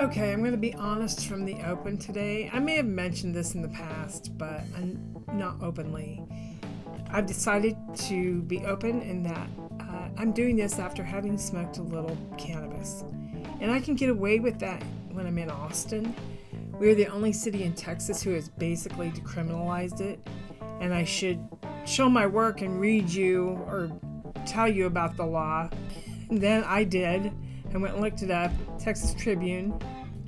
Okay, I'm going to be honest from the open today. I may have mentioned this in the past, but not openly. I've decided to be open in that uh, I'm doing this after having smoked a little cannabis. And I can get away with that when I'm in Austin. We're the only city in Texas who has basically decriminalized it. And I should show my work and read you or tell you about the law. And then I did. I went and looked it up. Texas Tribune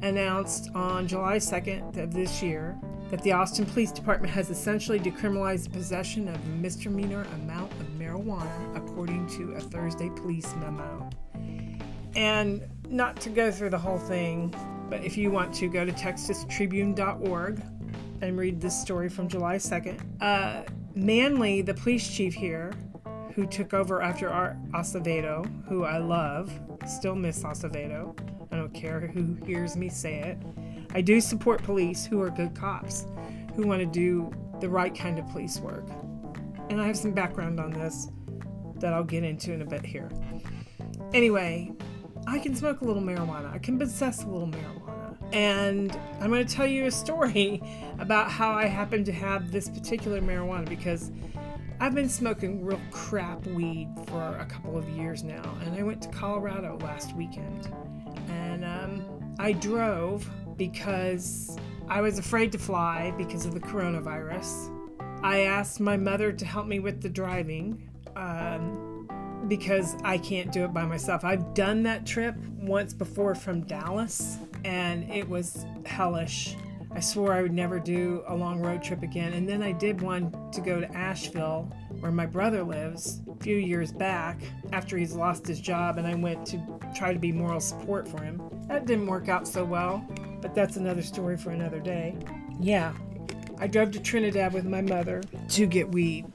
announced on July 2nd of this year that the Austin Police Department has essentially decriminalized the possession of misdemeanor amount of marijuana, according to a Thursday police memo. And not to go through the whole thing, but if you want to go to texastribune.org and read this story from July 2nd, uh, Manley, the police chief here, who took over after Acevedo, who I love, still miss Acevedo. I don't care who hears me say it. I do support police who are good cops, who want to do the right kind of police work. And I have some background on this that I'll get into in a bit here. Anyway, I can smoke a little marijuana. I can possess a little marijuana. And I'm going to tell you a story about how I happen to have this particular marijuana because I've been smoking real crap weed for a couple of years now. And I went to Colorado last weekend. And um, I drove because I was afraid to fly because of the coronavirus. I asked my mother to help me with the driving. Um, because I can't do it by myself. I've done that trip once before from Dallas and it was hellish. I swore I would never do a long road trip again. And then I did one to go to Asheville, where my brother lives, a few years back after he's lost his job, and I went to try to be moral support for him. That didn't work out so well, but that's another story for another day. Yeah, I drove to Trinidad with my mother to get weed,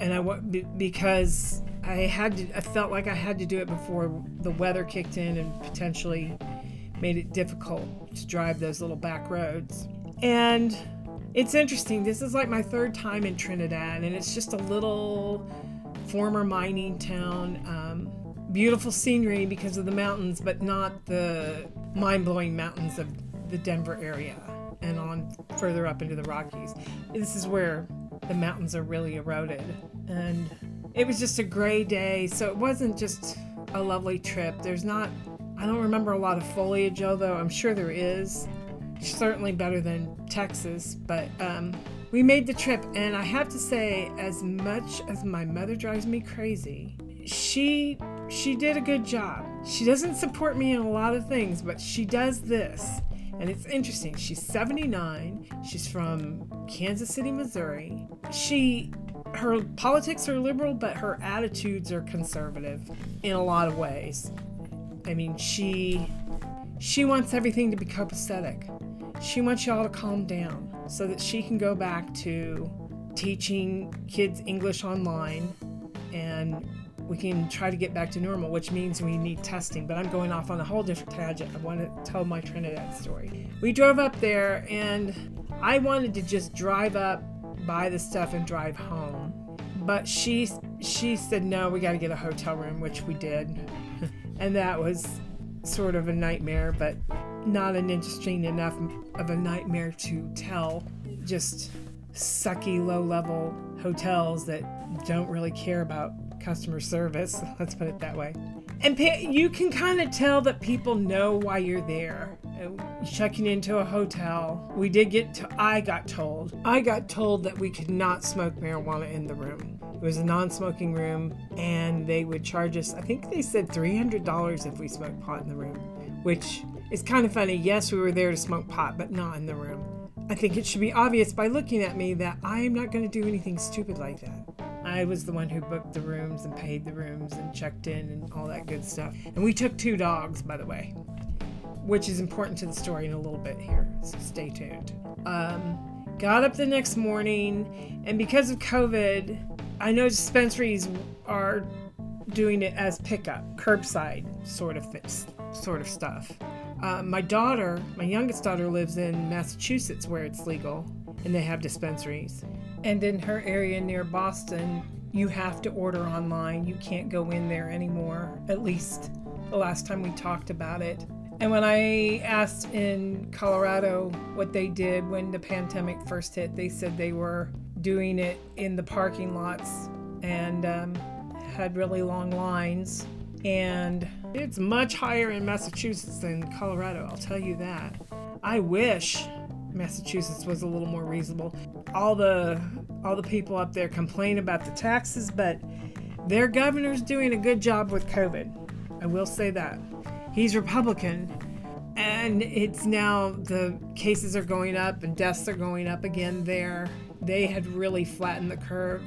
and I went because I had to. I felt like I had to do it before the weather kicked in and potentially made it difficult to drive those little back roads. And it's interesting. This is like my third time in Trinidad, and it's just a little former mining town. Um, beautiful scenery because of the mountains, but not the mind blowing mountains of the Denver area and on further up into the Rockies. This is where the mountains are really eroded. And it was just a gray day, so it wasn't just a lovely trip. There's not, I don't remember a lot of foliage, although I'm sure there is. Certainly better than Texas, but um, we made the trip, and I have to say, as much as my mother drives me crazy, she she did a good job. She doesn't support me in a lot of things, but she does this. And it's interesting. She's 79. She's from Kansas City, Missouri. She her politics are liberal, but her attitudes are conservative in a lot of ways. I mean, she she wants everything to be copacetic. She wants y'all to calm down so that she can go back to teaching kids English online and we can try to get back to normal, which means we need testing. But I'm going off on a whole different tangent. I want to tell my Trinidad story. We drove up there and I wanted to just drive up, buy the stuff, and drive home. But she she said no, we got to get a hotel room, which we did, and that was sort of a nightmare, but not an interesting enough of a nightmare to tell. Just sucky, low level hotels that don't really care about customer service. Let's put it that way. And you can kind of tell that people know why you're there. Uh, checking into a hotel, we did get to, I got told, I got told that we could not smoke marijuana in the room. It was a non smoking room, and they would charge us, I think they said $300 if we smoked pot in the room, which is kind of funny. Yes, we were there to smoke pot, but not in the room. I think it should be obvious by looking at me that I am not going to do anything stupid like that. I was the one who booked the rooms and paid the rooms and checked in and all that good stuff. And we took two dogs, by the way, which is important to the story in a little bit here, so stay tuned. Um, got up the next morning, and because of COVID, I know dispensaries are doing it as pickup, curbside sort of sort of stuff. Uh, my daughter, my youngest daughter, lives in Massachusetts where it's legal, and they have dispensaries. And in her area near Boston, you have to order online. You can't go in there anymore. At least the last time we talked about it. And when I asked in Colorado what they did when the pandemic first hit, they said they were doing it in the parking lots and um, had really long lines. And it's much higher in Massachusetts than Colorado, I'll tell you that. I wish Massachusetts was a little more reasonable. All the all the people up there complain about the taxes, but their governor's doing a good job with COVID. I will say that. He's Republican, and it's now the cases are going up and deaths are going up again there. They had really flattened the curve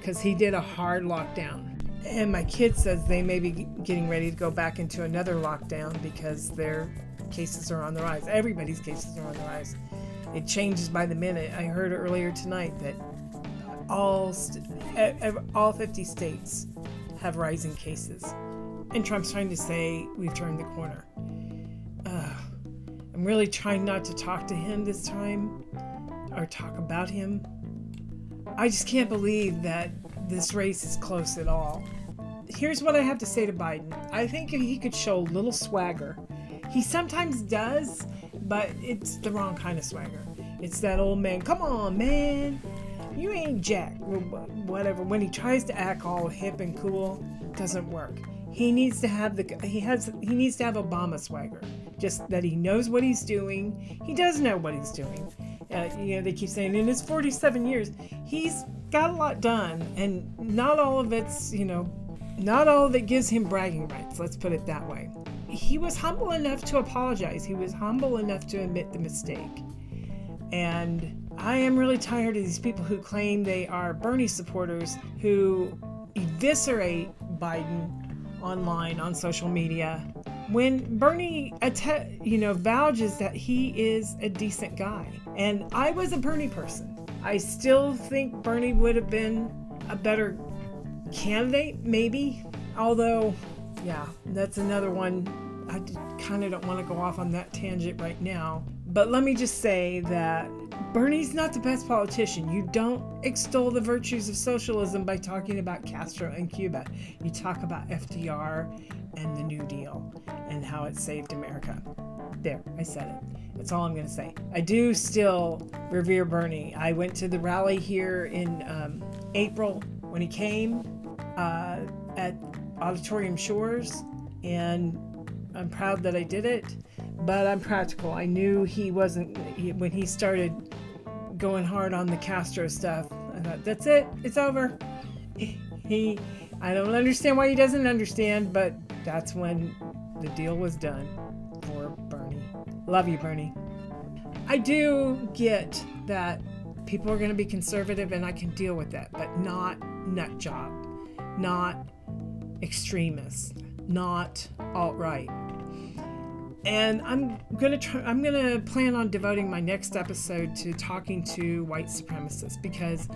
because he did a hard lockdown. And my kid says they may be getting ready to go back into another lockdown because their cases are on the rise. Everybody's cases are on the rise. It changes by the minute. I heard earlier tonight that all st- all 50 states have rising cases, and Trump's trying to say we've turned the corner. Uh, I'm really trying not to talk to him this time or talk about him. I just can't believe that this race is close at all. Here's what I have to say to Biden. I think he could show a little swagger, he sometimes does, but it's the wrong kind of swagger. It's that old man, come on, man. You ain't Jack. Whatever. When he tries to act all hip and cool, doesn't work. He needs to have the he has he needs to have Obama swagger. Just that he knows what he's doing. He does know what he's doing. Uh, you know, they keep saying in his 47 years, he's got a lot done, and not all of it's you know, not all of it gives him bragging rights. Let's put it that way he was humble enough to apologize. He was humble enough to admit the mistake. And I am really tired of these people who claim they are Bernie supporters who eviscerate Biden online on social media when Bernie you know vouches that he is a decent guy. And I was a Bernie person. I still think Bernie would have been a better candidate maybe, although yeah, that's another one. I kind of don't want to go off on that tangent right now. But let me just say that Bernie's not the best politician. You don't extol the virtues of socialism by talking about Castro and Cuba. You talk about FDR and the New Deal and how it saved America. There, I said it. That's all I'm going to say. I do still revere Bernie. I went to the rally here in um, April when he came uh, at Auditorium Shores, and I'm proud that I did it. But I'm practical. I knew he wasn't he, when he started going hard on the Castro stuff. I thought, that's it. It's over. He, I don't understand why he doesn't understand, but that's when the deal was done for Bernie. Love you, Bernie. I do get that people are going to be conservative and I can deal with that, but not nut job, not extremists, not alt right. And I'm gonna try. I'm gonna plan on devoting my next episode to talking to white supremacists because.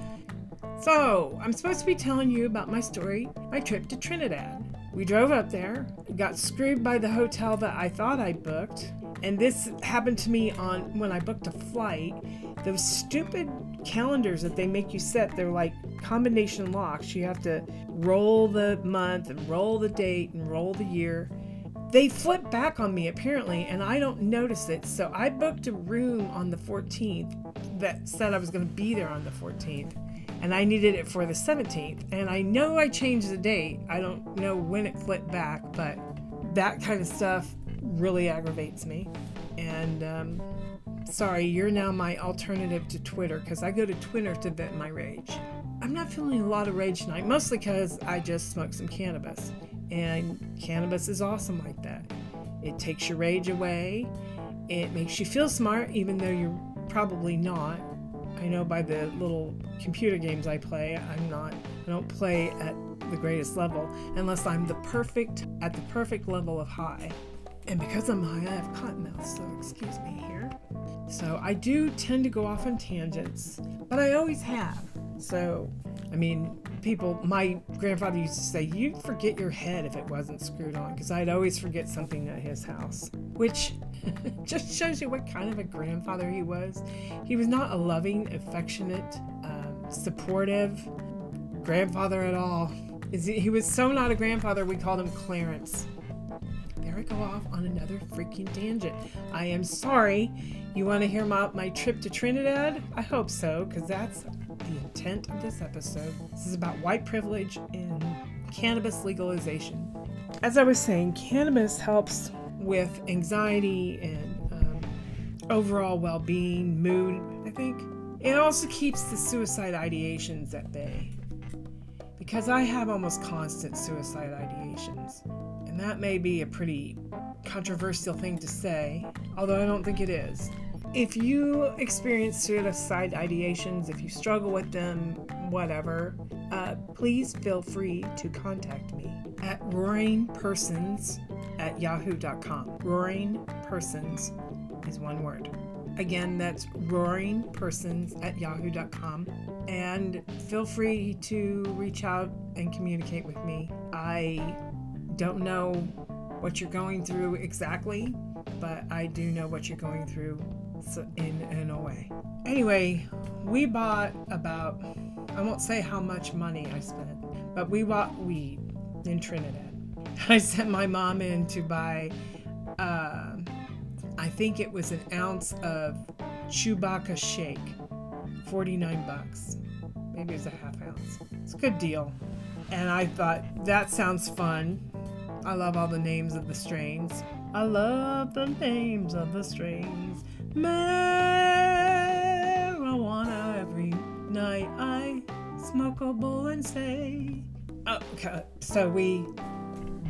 So I'm supposed to be telling you about my story, my trip to Trinidad. We drove up there, got screwed by the hotel that I thought I booked, and this happened to me on when I booked a flight. Those stupid calendars that they make you set, they're like combination locks. You have to roll the month and roll the date and roll the year. They flip back on me apparently, and I don't notice it. So I booked a room on the 14th that said I was going to be there on the 14th, and I needed it for the 17th. And I know I changed the date. I don't know when it flipped back, but that kind of stuff really aggravates me. And um, sorry, you're now my alternative to Twitter because I go to Twitter to vent my rage. I'm not feeling a lot of rage tonight, mostly because I just smoked some cannabis. And cannabis is awesome like that. It takes your rage away, it makes you feel smart, even though you're probably not. I know by the little computer games I play, I'm not, I don't play at the greatest level unless I'm the perfect, at the perfect level of high. And because I'm high, I have cotton mouth, so excuse me here. So I do tend to go off on tangents, but I always have. So, I mean, people, my grandfather used to say, you'd forget your head if it wasn't screwed on, because I'd always forget something at his house, which just shows you what kind of a grandfather he was. He was not a loving, affectionate, um, supportive grandfather at all. He was so not a grandfather, we called him Clarence. There I go off on another freaking tangent. I am sorry. You want to hear about my trip to Trinidad? I hope so, because that's the intent of this episode. This is about white privilege and cannabis legalization. As I was saying, cannabis helps with anxiety and um, overall well being, mood, I think. It also keeps the suicide ideations at bay. Because I have almost constant suicide ideations. And that may be a pretty controversial thing to say, although I don't think it is. If you experience suicide ideations, if you struggle with them, whatever, uh, please feel free to contact me at roaringpersons at yahoo.com. Roaring Persons is one word. Again, that's roaringpersons at yahoo.com. And feel free to reach out and communicate with me. I don't know what you're going through exactly, but I do know what you're going through in, in a way. Anyway, we bought about, I won't say how much money I spent, but we bought weed in Trinidad. I sent my mom in to buy. Uh, I think it was an ounce of Chewbacca shake, 49 bucks. Maybe it was a half ounce. It's a good deal. And I thought, that sounds fun. I love all the names of the strains. I love the names of the strains. Marijuana every night I smoke a bowl and say. Okay. So we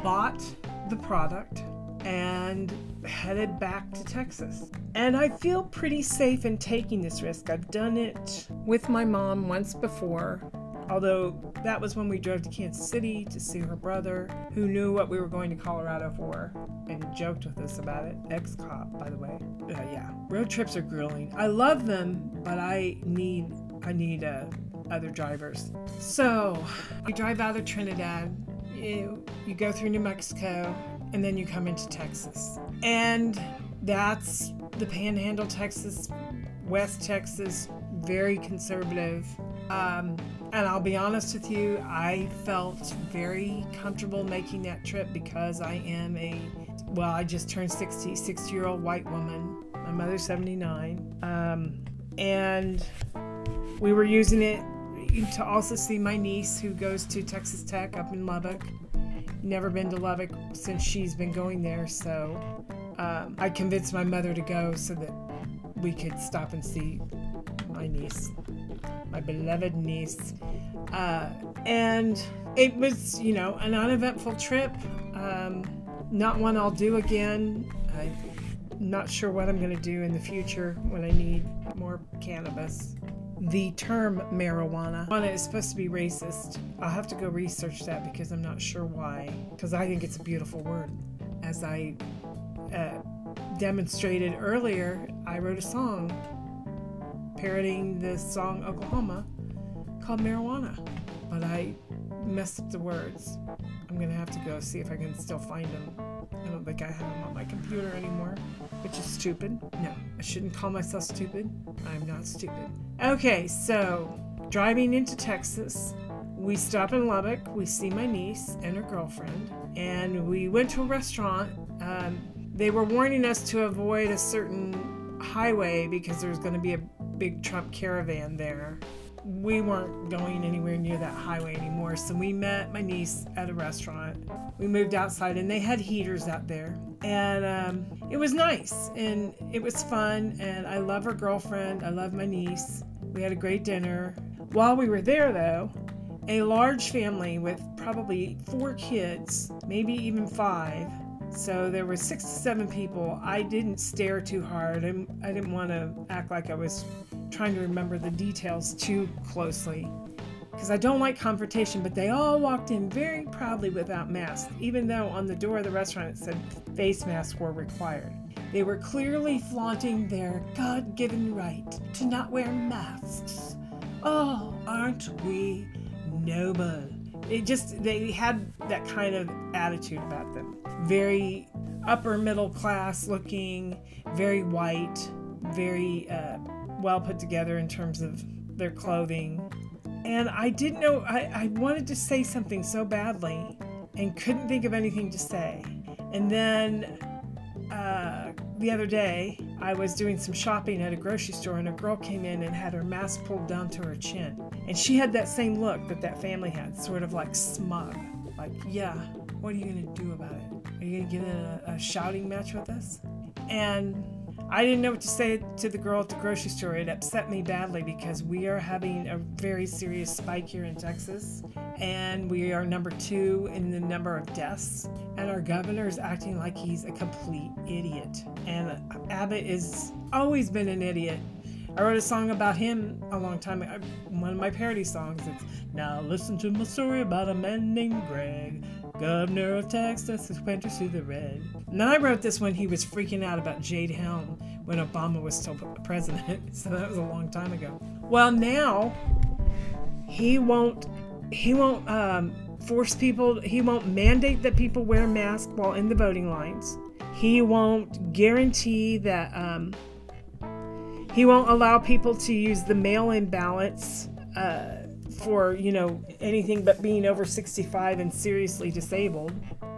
bought the product and headed back to Texas. And I feel pretty safe in taking this risk. I've done it with my mom once before, although that was when we drove to Kansas City to see her brother, who knew what we were going to Colorado for and joked with us about it. Ex cop, by the way. Uh, yeah, road trips are grueling. I love them, but I need I need uh, other drivers. So we drive out of Trinidad. You, you go through New Mexico, and then you come into Texas. And that's the Panhandle, Texas, West Texas, very conservative. Um, and I'll be honest with you, I felt very comfortable making that trip because I am a, well, I just turned 60, 60 year old white woman. My mother's 79. Um, and we were using it to also see my niece who goes to Texas Tech up in Lubbock never been to Lubbock since she's been going there, so um, I convinced my mother to go so that we could stop and see my niece, my beloved niece. Uh, and it was, you know, an uneventful trip. Um, not one I'll do again. I'm not sure what I'm going to do in the future when I need more cannabis the term marijuana. Marijuana is supposed to be racist. I'll have to go research that because I'm not sure why. Because I think it's a beautiful word. As I uh, demonstrated earlier, I wrote a song parodying the song Oklahoma called Marijuana. But I messed up the words. I'm gonna have to go see if I can still find them. I don't think I have them on my computer anymore, which is stupid. No, I shouldn't call myself stupid. I'm not stupid. Okay, so driving into Texas, we stop in Lubbock. We see my niece and her girlfriend, and we went to a restaurant. Um, they were warning us to avoid a certain highway because there's going to be a big Trump caravan there we weren't going anywhere near that highway anymore. So we met my niece at a restaurant. We moved outside and they had heaters out there. And um, it was nice and it was fun. And I love her girlfriend. I love my niece. We had a great dinner. While we were there, though, a large family with probably four kids, maybe even five. So there were six to seven people. I didn't stare too hard. I, I didn't want to act like I was trying to remember the details too closely because I don't like confrontation, but they all walked in very proudly without masks, even though on the door of the restaurant it said face masks were required. They were clearly flaunting their God given right to not wear masks. Oh, aren't we noble? It just, they had that kind of attitude about them. Very upper middle class looking, very white, very uh, well put together in terms of their clothing. And I didn't know, I, I wanted to say something so badly and couldn't think of anything to say. And then uh, the other day, I was doing some shopping at a grocery store, and a girl came in and had her mask pulled down to her chin. And she had that same look that that family had, sort of like smug. Like, yeah, what are you going to do about it? Are you going to get in a, a shouting match with us? And I didn't know what to say to the girl at the grocery store. It upset me badly because we are having a very serious spike here in Texas, and we are number two in the number of deaths. And our governor is acting like he's a complete idiot. And Abbott has always been an idiot. I wrote a song about him a long time ago. One of my parody songs. It's now listen to my story about a man named Greg governor of Texas who went through the red. And I wrote this when he was freaking out about Jade Helm when Obama was still president. so that was a long time ago. Well, now he won't he won't um, force people. He won't mandate that people wear masks while in the voting lines. He won't guarantee that. Um, he won't allow people to use the mail-in ballots. Uh, for, you know, anything but being over 65 and seriously disabled.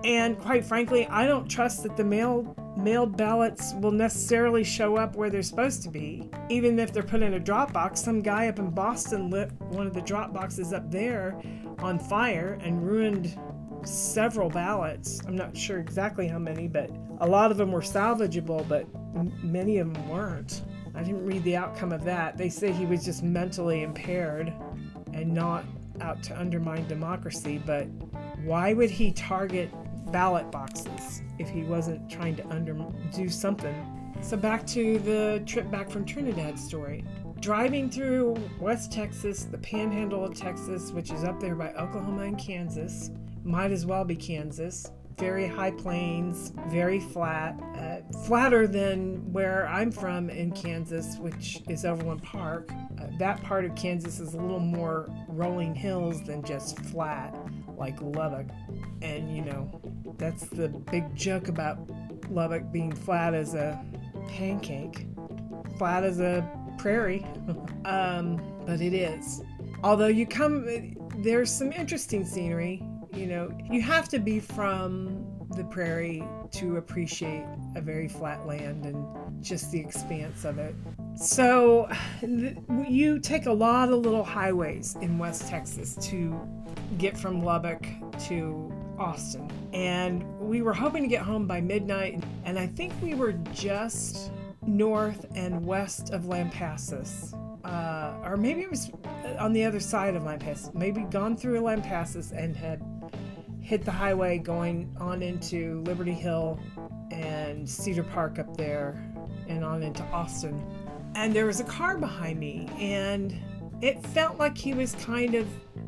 And quite frankly, I don't trust that the mail mailed ballots will necessarily show up where they're supposed to be. Even if they're put in a drop box, some guy up in Boston lit one of the drop boxes up there on fire and ruined several ballots. I'm not sure exactly how many, but a lot of them were salvageable, but many of them weren't. I didn't read the outcome of that. They say he was just mentally impaired and not out to undermine democracy, but why would he target ballot boxes if he wasn't trying to under do something? So back to the trip back from Trinidad story. Driving through West Texas, the panhandle of Texas, which is up there by Oklahoma and Kansas, might as well be Kansas very high plains, very flat, uh, flatter than where I'm from in Kansas, which is Overland Park. Uh, that part of Kansas is a little more rolling hills than just flat, like Lubbock. And you know, that's the big joke about Lubbock being flat as a pancake, flat as a prairie. um, but it is. Although you come, there's some interesting scenery you know, you have to be from the prairie to appreciate a very flat land and just the expanse of it. So, you take a lot of little highways in West Texas to get from Lubbock to Austin. And we were hoping to get home by midnight, and I think we were just north and west of Lampasas. Uh, or maybe it was on the other side of Lampasas, maybe gone through Lampasas and had hit the highway going on into Liberty Hill and Cedar Park up there and on into Austin. And there was a car behind me, and it felt like he was kind of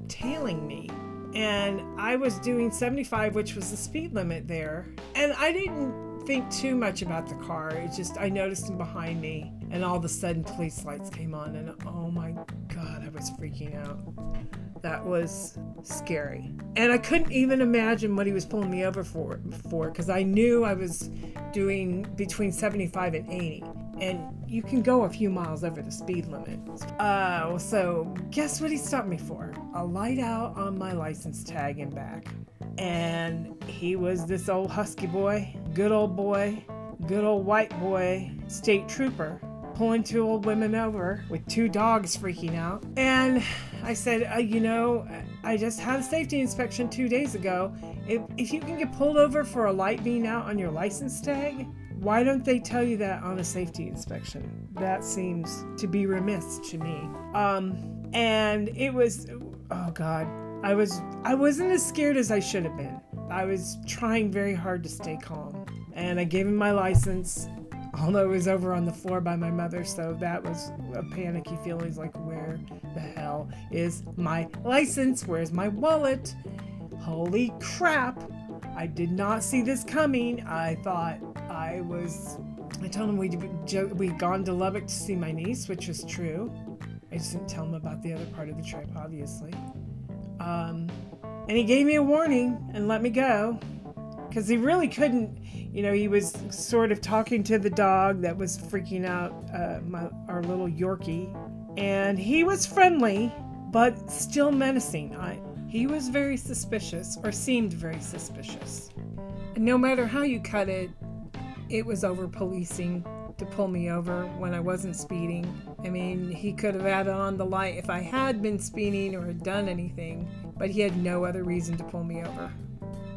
tailing me. And I was doing 75, which was the speed limit there. And I didn't think too much about the car. It just, I noticed him behind me, and all of a sudden, police lights came on, and oh my God, I was freaking out. That was scary. And I couldn't even imagine what he was pulling me over for for because I knew I was doing between 75 and 80. And you can go a few miles over the speed limit. Uh, so guess what he stopped me for? A light out on my license tag and back. And he was this old husky boy, good old boy, good old white boy, state trooper pulling two old women over with two dogs freaking out. And I said, uh, you know, I just had a safety inspection two days ago. If, if you can get pulled over for a light being out on your license tag, why don't they tell you that on a safety inspection? That seems to be remiss to me. Um, and it was, oh God, I was, I wasn't as scared as I should have been. I was trying very hard to stay calm. And I gave him my license although it was over on the floor by my mother, so that was a panicky feeling like, where the hell is my license? Where's my wallet? Holy crap! I did not see this coming. I thought I was. I told him we'd, we'd gone to Lubbock to see my niece, which was true. I just didn't tell him about the other part of the trip, obviously. Um, and he gave me a warning and let me go because he really couldn't you know, he was sort of talking to the dog that was freaking out uh, my, our little Yorkie. And he was friendly, but still menacing. I, he was very suspicious, or seemed very suspicious. And no matter how you cut it, it was over policing to pull me over when I wasn't speeding. I mean, he could have added on the light if I had been speeding or had done anything, but he had no other reason to pull me over.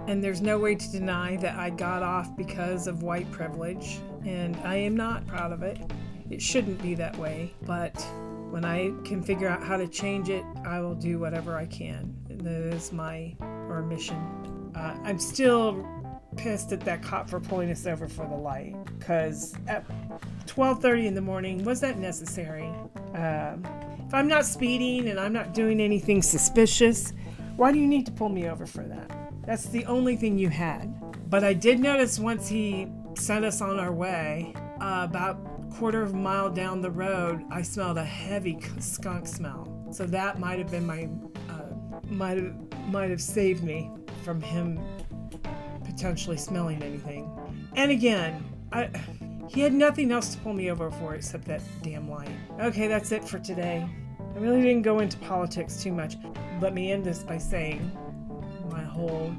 And there's no way to deny that I got off because of white privilege, and I am not proud of it. It shouldn't be that way, but when I can figure out how to change it, I will do whatever I can. That is my our mission. Uh, I'm still pissed at that cop for pulling us over for the light because at 12:30 in the morning was that necessary? Um, if I'm not speeding and I'm not doing anything suspicious, why do you need to pull me over for that? That's the only thing you had. But I did notice once he sent us on our way, uh, about quarter of a mile down the road, I smelled a heavy skunk smell. So that might have been my uh, might have might have saved me from him potentially smelling anything. And again, I, he had nothing else to pull me over for except that damn light. Okay, that's it for today. I really didn't go into politics too much. Let me end this by saying my whole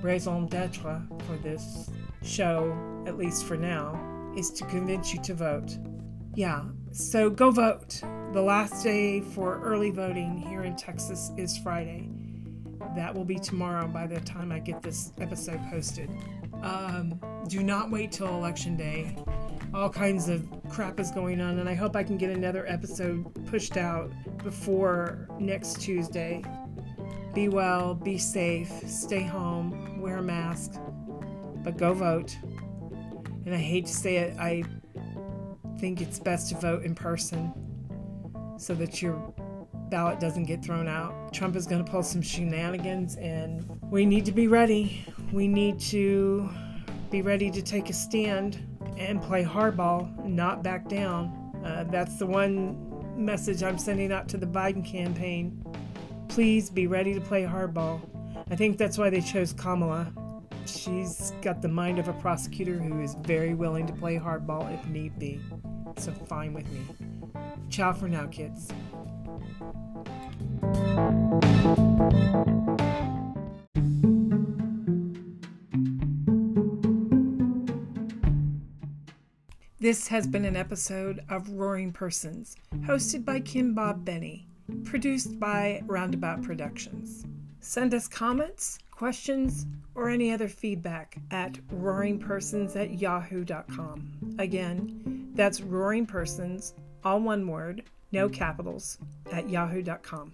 raison d'etre for this show, at least for now, is to convince you to vote. Yeah, so go vote. The last day for early voting here in Texas is Friday. That will be tomorrow by the time I get this episode posted. Um, do not wait till election day. All kinds of crap is going on, and I hope I can get another episode pushed out before next Tuesday. Be well, be safe, stay home, wear a mask, but go vote. And I hate to say it, I think it's best to vote in person so that your ballot doesn't get thrown out. Trump is going to pull some shenanigans, and we need to be ready. We need to be ready to take a stand and play hardball, not back down. Uh, that's the one message I'm sending out to the Biden campaign. Please be ready to play hardball. I think that's why they chose Kamala. She's got the mind of a prosecutor who is very willing to play hardball if need be. So fine with me. Ciao for now, kids. This has been an episode of Roaring Persons, hosted by Kim Bob Benny, produced by Roundabout Productions. Send us comments, questions, or any other feedback at roaringpersons at yahoo.com. Again, that's roaringpersons, all one word, no capitals, at yahoo.com.